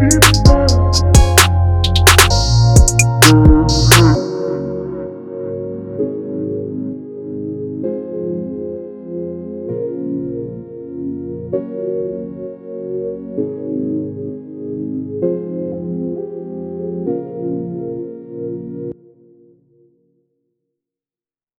Beep. you